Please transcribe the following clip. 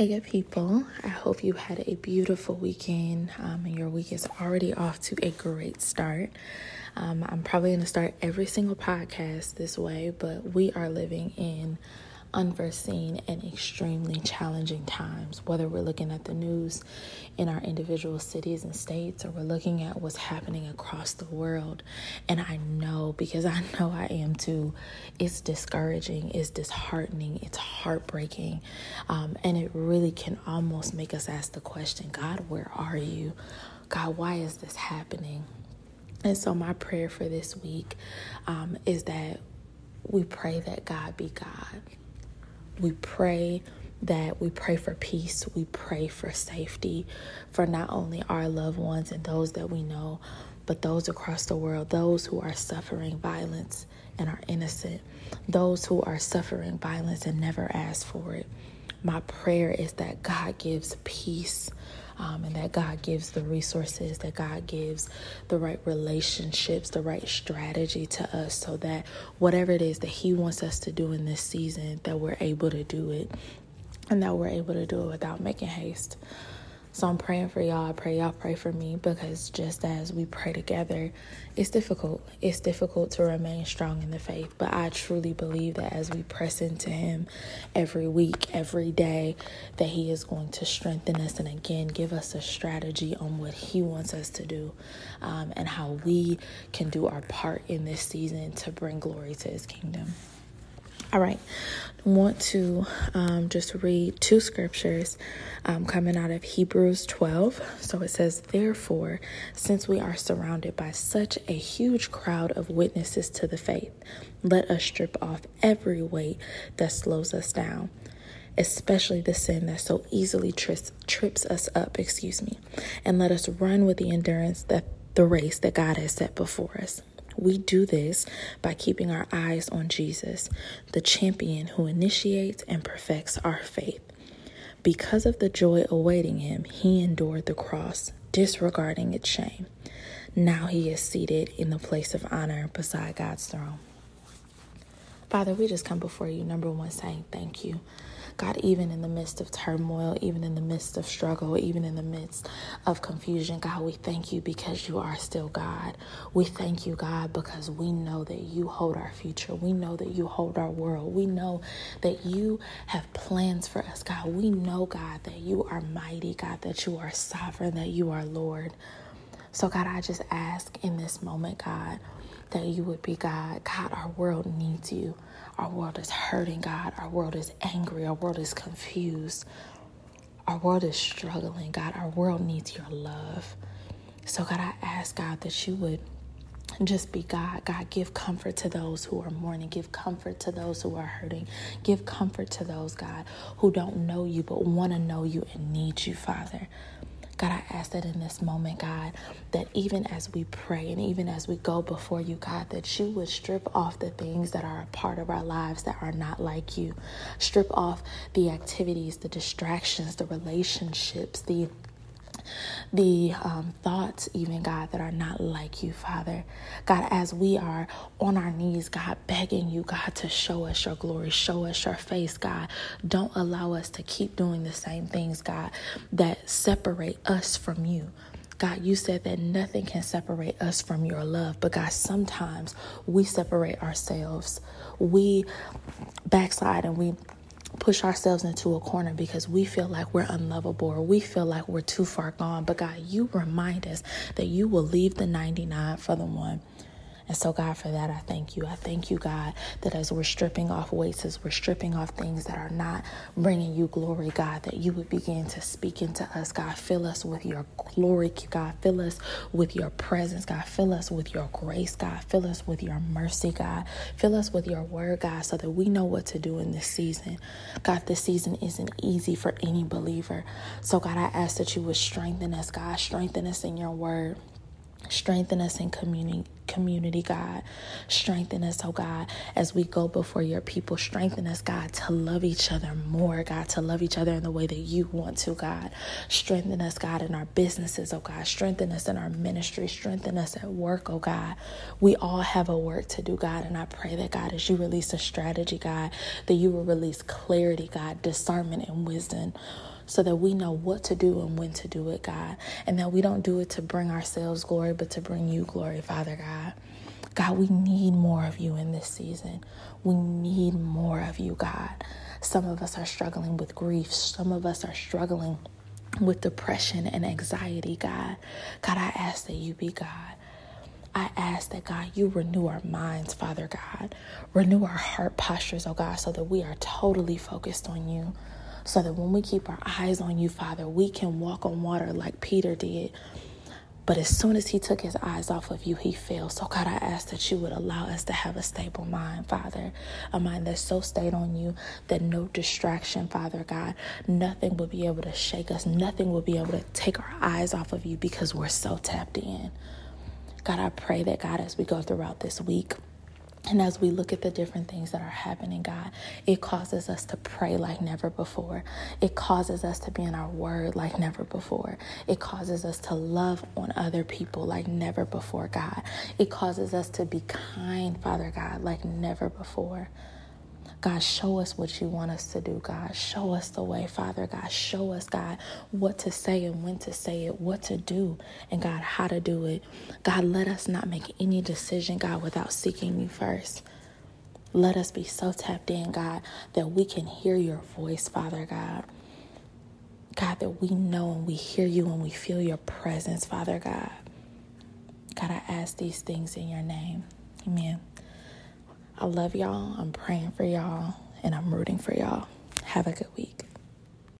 Hey, good people. I hope you had a beautiful weekend um, and your week is already off to a great start. Um, I'm probably going to start every single podcast this way, but we are living in unforeseen and extremely challenging times, whether we're looking at the news in our individual cities and states or we're looking at what's happening across the world. And I know, because I know I am too, it's discouraging, it's disheartening, it's heartbreaking. Um, and it really can almost make us ask the question God, where are you? God, why is this happening? And so, my prayer for this week um, is that we pray that God be God we pray that we pray for peace, we pray for safety for not only our loved ones and those that we know, but those across the world, those who are suffering violence and are innocent, those who are suffering violence and never asked for it. My prayer is that God gives peace um, and that God gives the resources, that God gives the right relationships, the right strategy to us so that whatever it is that He wants us to do in this season, that we're able to do it and that we're able to do it without making haste. So I'm praying for y'all. I pray y'all pray for me because just as we pray together, it's difficult. It's difficult to remain strong in the faith. But I truly believe that as we press into Him every week, every day, that He is going to strengthen us and again give us a strategy on what He wants us to do um, and how we can do our part in this season to bring glory to His kingdom. All right, I want to um, just read two scriptures um, coming out of Hebrews 12. So it says, Therefore, since we are surrounded by such a huge crowd of witnesses to the faith, let us strip off every weight that slows us down especially the sin that so easily trips, trips us up, excuse me, and let us run with the endurance that the race that God has set before us. We do this by keeping our eyes on Jesus, the champion who initiates and perfects our faith. Because of the joy awaiting him, he endured the cross, disregarding its shame. Now he is seated in the place of honor beside God's throne. Father, we just come before you, number one, saying thank you. God, even in the midst of turmoil, even in the midst of struggle, even in the midst of confusion, God, we thank you because you are still God. We thank you, God, because we know that you hold our future. We know that you hold our world. We know that you have plans for us, God. We know, God, that you are mighty, God, that you are sovereign, that you are Lord. So, God, I just ask in this moment, God, that you would be God. God, our world needs you. Our world is hurting, God. Our world is angry. Our world is confused. Our world is struggling, God. Our world needs your love. So, God, I ask, God, that you would just be God. God, give comfort to those who are mourning. Give comfort to those who are hurting. Give comfort to those, God, who don't know you but want to know you and need you, Father. God, I ask that in this moment, God, that even as we pray and even as we go before you, God, that you would strip off the things that are a part of our lives that are not like you. Strip off the activities, the distractions, the relationships, the the um, thoughts, even God, that are not like you, Father. God, as we are on our knees, God, begging you, God, to show us your glory, show us your face, God. Don't allow us to keep doing the same things, God, that separate us from you. God, you said that nothing can separate us from your love. But God, sometimes we separate ourselves. We backslide and we push ourselves into a corner because we feel like we're unlovable or we feel like we're too far gone. But God, you remind us that you will leave the 99 for the one. And so, God, for that, I thank you. I thank you, God, that as we're stripping off weights, as we're stripping off things that are not bringing you glory, God, that you would begin to speak into us, God. Fill us with your glory, God. Fill us with your presence, God. Fill us with your grace, God. Fill us with your mercy, God. Fill us with your word, God, so that we know what to do in this season. God, this season isn't easy for any believer. So, God, I ask that you would strengthen us, God. Strengthen us in your word. Strengthen us in community community, God. Strengthen us, oh God, as we go before your people. Strengthen us, God, to love each other more, God, to love each other in the way that you want to, God. Strengthen us, God, in our businesses, oh God. Strengthen us in our ministry. Strengthen us at work, oh God. We all have a work to do, God, and I pray that, God, as you release a strategy, God, that you will release clarity, God, discernment and wisdom so that we know what to do and when to do it, God. And that we don't do it to bring ourselves glory, but to bring you glory, Father God. God, we need more of you in this season. We need more of you, God. Some of us are struggling with grief, some of us are struggling with depression and anxiety, God. God, I ask that you be God. I ask that God, you renew our minds, Father God. Renew our heart postures, oh God, so that we are totally focused on you so that when we keep our eyes on you, Father, we can walk on water like Peter did. But as soon as he took his eyes off of you, he fell. So, God, I ask that you would allow us to have a stable mind, Father. A mind that's so stayed on you that no distraction, Father God, nothing will be able to shake us. Nothing will be able to take our eyes off of you because we're so tapped in. God, I pray that, God, as we go throughout this week, and as we look at the different things that are happening, God, it causes us to pray like never before. It causes us to be in our word like never before. It causes us to love on other people like never before, God. It causes us to be kind, Father God, like never before. God, show us what you want us to do, God. Show us the way, Father God. Show us, God, what to say and when to say it, what to do, and God, how to do it. God, let us not make any decision, God, without seeking you first. Let us be so tapped in, God, that we can hear your voice, Father God. God, that we know and we hear you and we feel your presence, Father God. God, I ask these things in your name. Amen. I love y'all. I'm praying for y'all and I'm rooting for y'all. Have a good week.